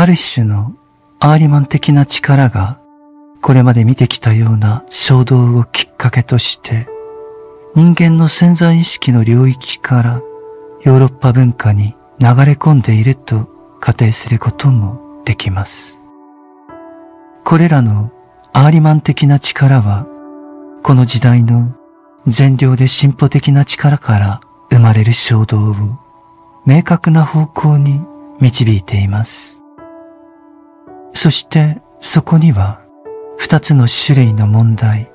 ある種のアーリマン的な力がこれまで見てきたような衝動をきっかけとして人間の潜在意識の領域からヨーロッパ文化に流れ込んでいると仮定することもできます。これらのアーリマン的な力はこの時代の善良で進歩的な力から生まれる衝動を明確な方向に導いています。そしてそこには二つの種類の問題、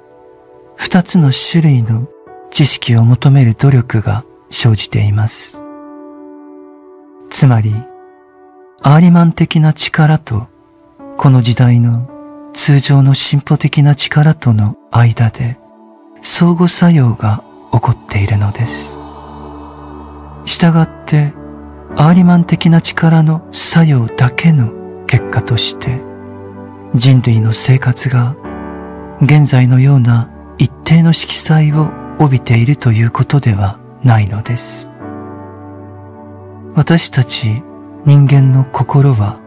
二つの種類の知識を求める努力が生じています。つまり、アーリマン的な力とこの時代の通常の進歩的な力との間で相互作用が起こっているのです。したがって、アーリマン的な力の作用だけの結果として、人類の生活が現在のような一定の色彩を帯びているということではないのです。私たち人間の心は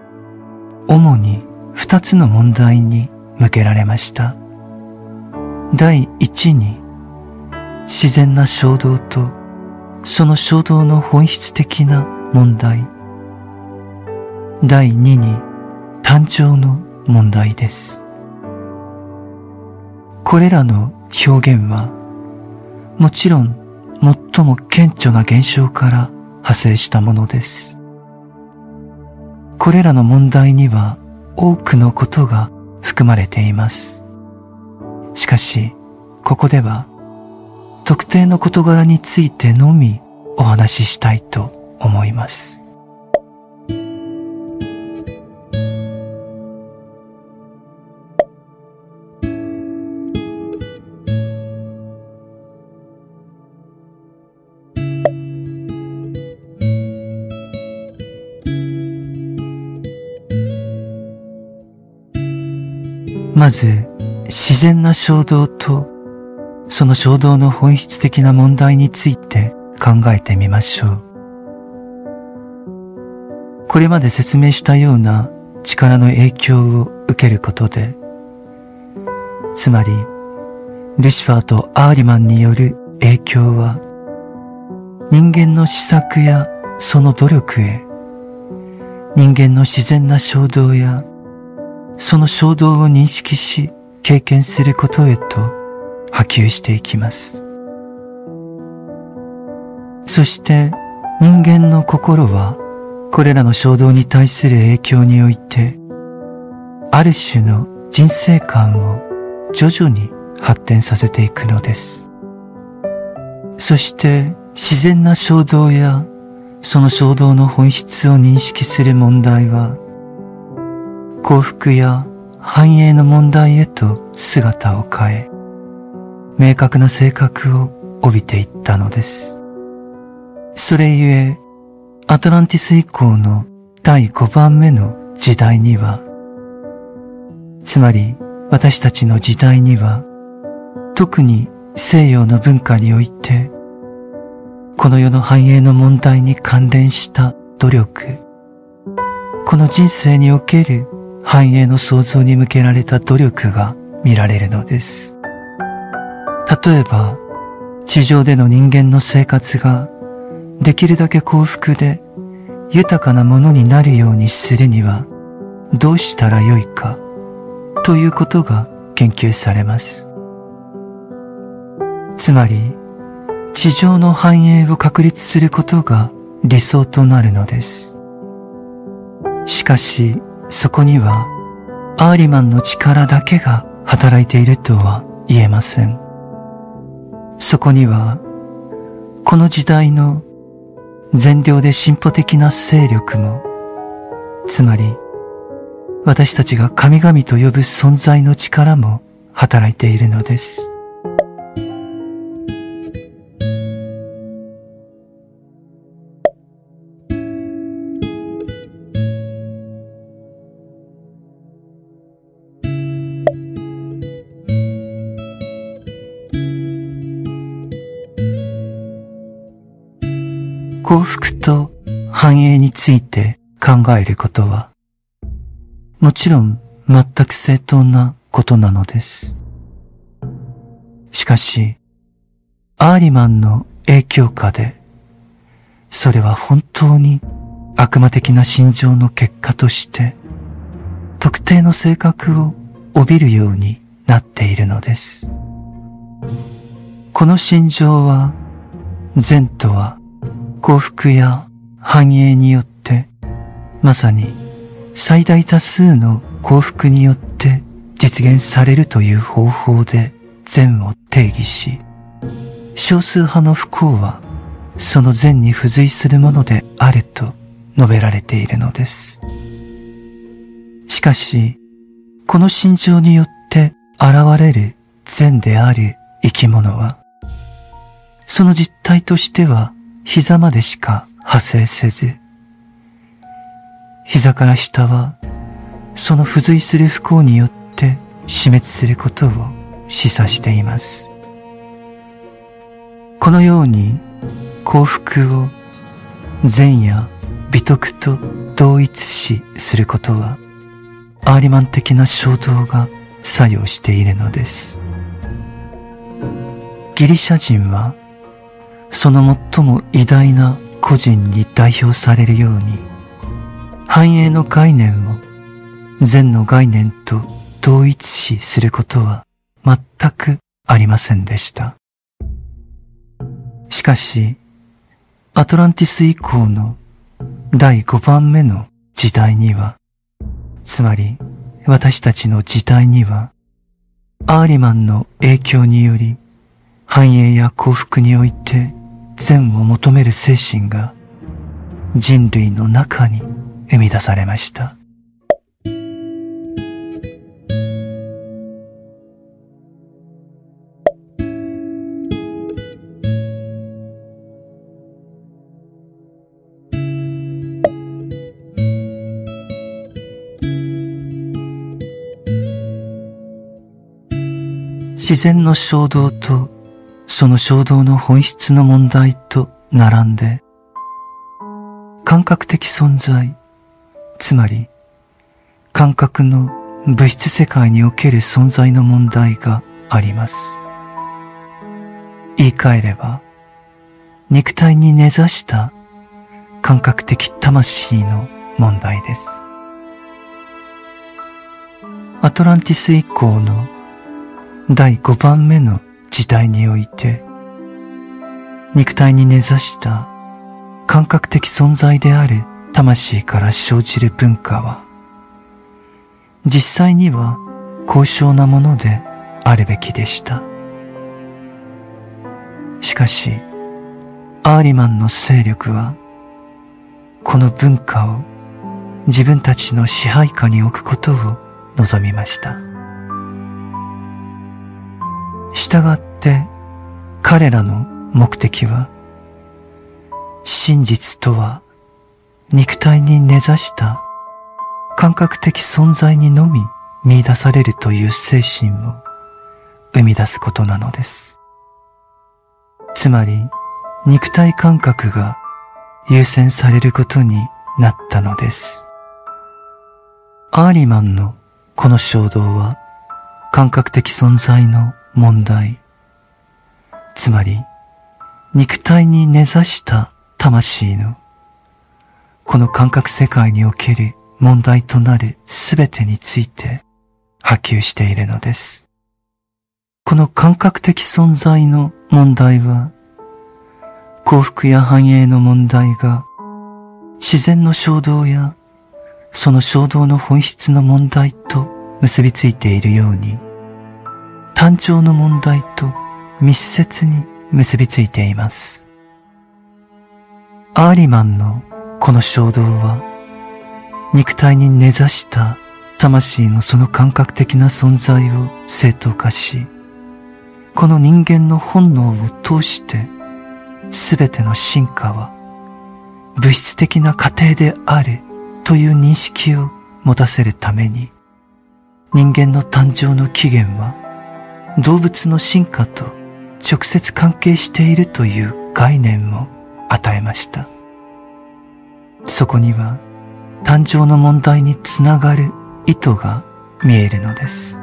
主に二つの問題に向けられました。第一に自然な衝動とその衝動の本質的な問題第二に誕生の問題です。これらの表現はもちろん最も顕著な現象から派生したものです。これらの問題には多くのことが含まれています。しかし、ここでは特定の事柄についてのみお話ししたいと思います。まず、自然な衝動とその衝動の本質的な問題について考えてみましょう。これまで説明したような力の影響を受けることで、つまり、ルシファーとアーリマンによる影響は、人間の施策やその努力へ、人間の自然な衝動や、その衝動を認識し、経験することへと波及していきます。そして人間の心はこれらの衝動に対する影響においてある種の人生観を徐々に発展させていくのです。そして自然な衝動やその衝動の本質を認識する問題は幸福や繁栄の問題へと姿を変え、明確な性格を帯びていったのです。それゆえ、アトランティス以降の第5番目の時代には、つまり私たちの時代には、特に西洋の文化において、この世の繁栄の問題に関連した努力、この人生における繁栄の創造に向けられた努力が見られるのです。例えば、地上での人間の生活ができるだけ幸福で豊かなものになるようにするにはどうしたらよいかということが研究されます。つまり、地上の繁栄を確立することが理想となるのです。しかし、そこにはアーリマンの力だけが働いているとは言えません。そこにはこの時代の善良で進歩的な勢力も、つまり私たちが神々と呼ぶ存在の力も働いているのです。幸福と繁栄について考えることは、もちろん全く正当なことなのです。しかし、アーリマンの影響下で、それは本当に悪魔的な心情の結果として、特定の性格を帯びるようになっているのです。この心情は、善とは幸福や繁栄によって、まさに最大多数の幸福によって実現されるという方法で善を定義し、少数派の不幸はその善に付随するものであると述べられているのです。しかし、この心情によって現れる善である生き物は、その実態としては膝までしか派生せず、膝から下はその付随する不幸によって死滅することを示唆しています。このように幸福を善や美徳と同一視することはアーリマン的な衝動が作用しているのです。ギリシャ人はその最も偉大な個人に代表されるように繁栄の概念を善の概念と同一視することは全くありませんでした。しかし、アトランティス以降の第5番目の時代には、つまり私たちの時代には、アーリマンの影響により、繁栄や幸福において善を求める精神が人類の中に生み出されました。自然の衝動とその衝動の本質の問題と並んで、感覚的存在、つまり感覚の物質世界における存在の問題があります。言い換えれば、肉体に根ざした感覚的魂の問題です。アトランティス以降の第5番目の時代において、肉体に根ざした感覚的存在である魂から生じる文化は、実際には高尚なものであるべきでした。しかし、アーリマンの勢力は、この文化を自分たちの支配下に置くことを望みました。従って彼らの目的は真実とは肉体に根ざした感覚的存在にのみ見出されるという精神を生み出すことなのです。つまり肉体感覚が優先されることになったのです。アーリマンのこの衝動は感覚的存在の問題。つまり、肉体に根ざした魂の、この感覚世界における問題となるすべてについて波及しているのです。この感覚的存在の問題は、幸福や繁栄の問題が自然の衝動やその衝動の本質の問題と結びついているように、誕生の問題と密接に結びついています。アーリマンのこの衝動は肉体に根ざした魂のその感覚的な存在を正当化し、この人間の本能を通して全ての進化は物質的な過程であるという認識を持たせるために人間の誕生の起源は動物の進化と直接関係しているという概念も与えました。そこには誕生の問題につながる意図が見えるのです。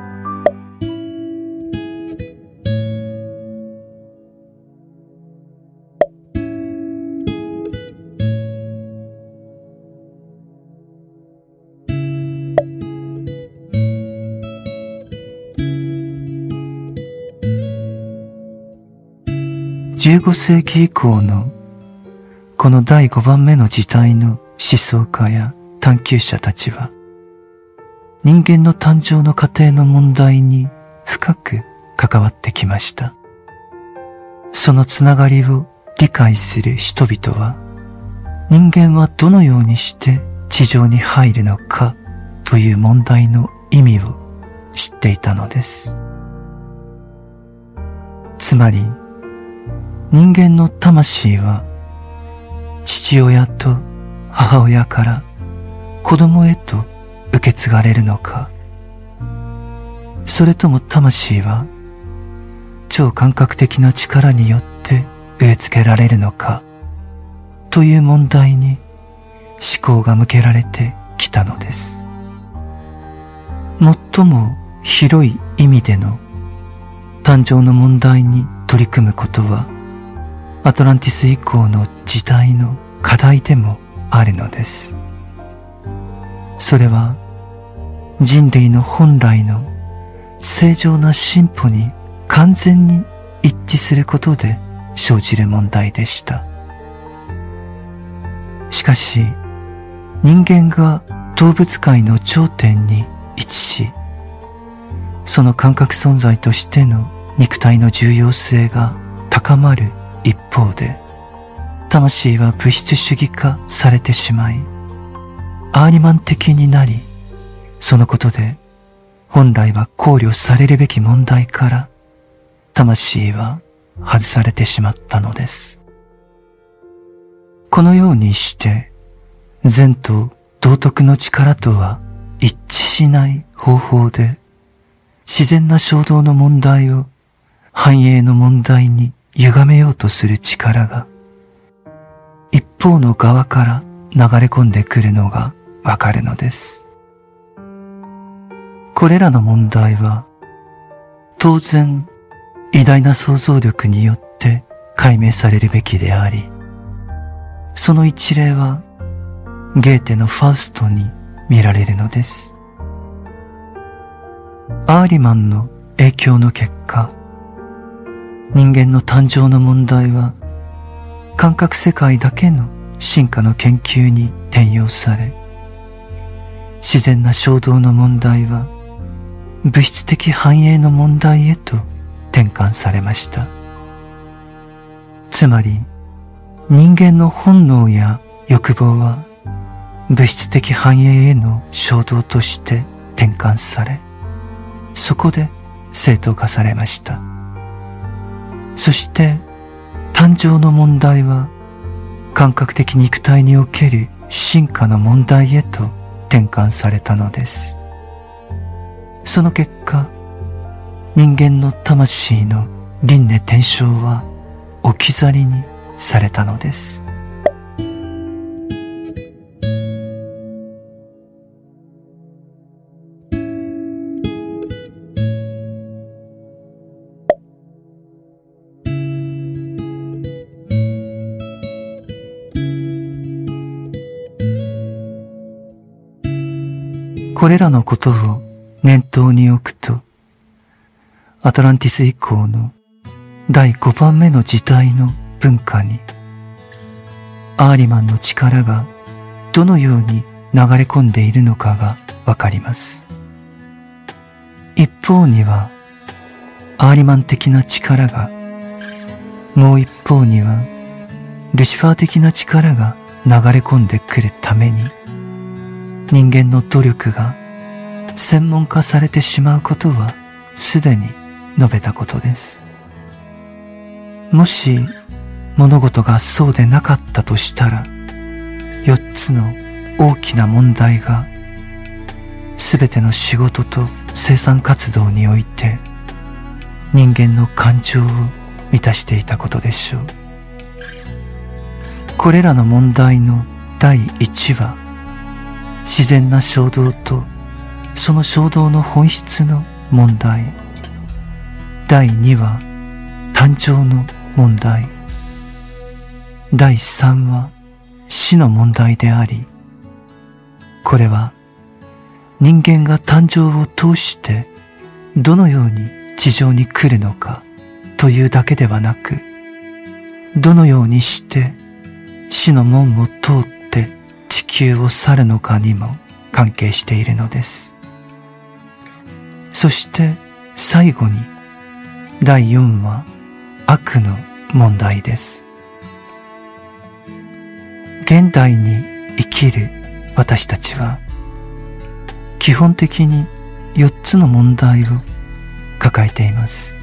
15世紀以降のこの第5番目の時代の思想家や探求者たちは人間の誕生の過程の問題に深く関わってきました。そのつながりを理解する人々は人間はどのようにして地上に入るのかという問題の意味を知っていたのです。つまり人間の魂は父親と母親から子供へと受け継がれるのか。それとも魂は超感覚的な力によって植え付けられるのか。という問題に思考が向けられてきたのです。最も広い意味での誕生の問題に取り組むことはアトランティス以降の時代の課題でもあるのです。それは人類の本来の正常な進歩に完全に一致することで生じる問題でした。しかし人間が動物界の頂点に位置し、その感覚存在としての肉体の重要性が高まる一方で、魂は物質主義化されてしまい、アーリマン的になり、そのことで本来は考慮されるべき問題から、魂は外されてしまったのです。このようにして、善と道徳の力とは一致しない方法で、自然な衝動の問題を繁栄の問題に歪めようとする力が一方の側から流れ込んでくるのがわかるのです。これらの問題は当然偉大な想像力によって解明されるべきであり、その一例はゲーテのファウストに見られるのです。アーリマンの影響の結果、人間の誕生の問題は感覚世界だけの進化の研究に転用され自然な衝動の問題は物質的繁栄の問題へと転換されました。つまり人間の本能や欲望は物質的繁栄への衝動として転換されそこで正当化されました。そして誕生の問題は感覚的肉体における進化の問題へと転換されたのです。その結果、人間の魂の輪廻転生は置き去りにされたのです。これらのことを念頭に置くと、アトランティス以降の第5番目の時代の文化に、アーリマンの力がどのように流れ込んでいるのかがわかります。一方には、アーリマン的な力が、もう一方には、ルシファー的な力が流れ込んでくるために、人間の努力が専門化されてしまうことはすでに述べたことです。もし物事がそうでなかったとしたら、四つの大きな問題がすべての仕事と生産活動において人間の感情を満たしていたことでしょう。これらの問題の第一は自然な衝動とその衝動の本質の問題。第2は誕生の問題。第3は死の問題であり、これは人間が誕生を通してどのように地上に来るのかというだけではなく、どのようにして死の門を通って球を去るのかにも関係しているのです。そして最後に第4は悪の問題です。現代に生きる私たちは基本的に4つの問題を抱えています。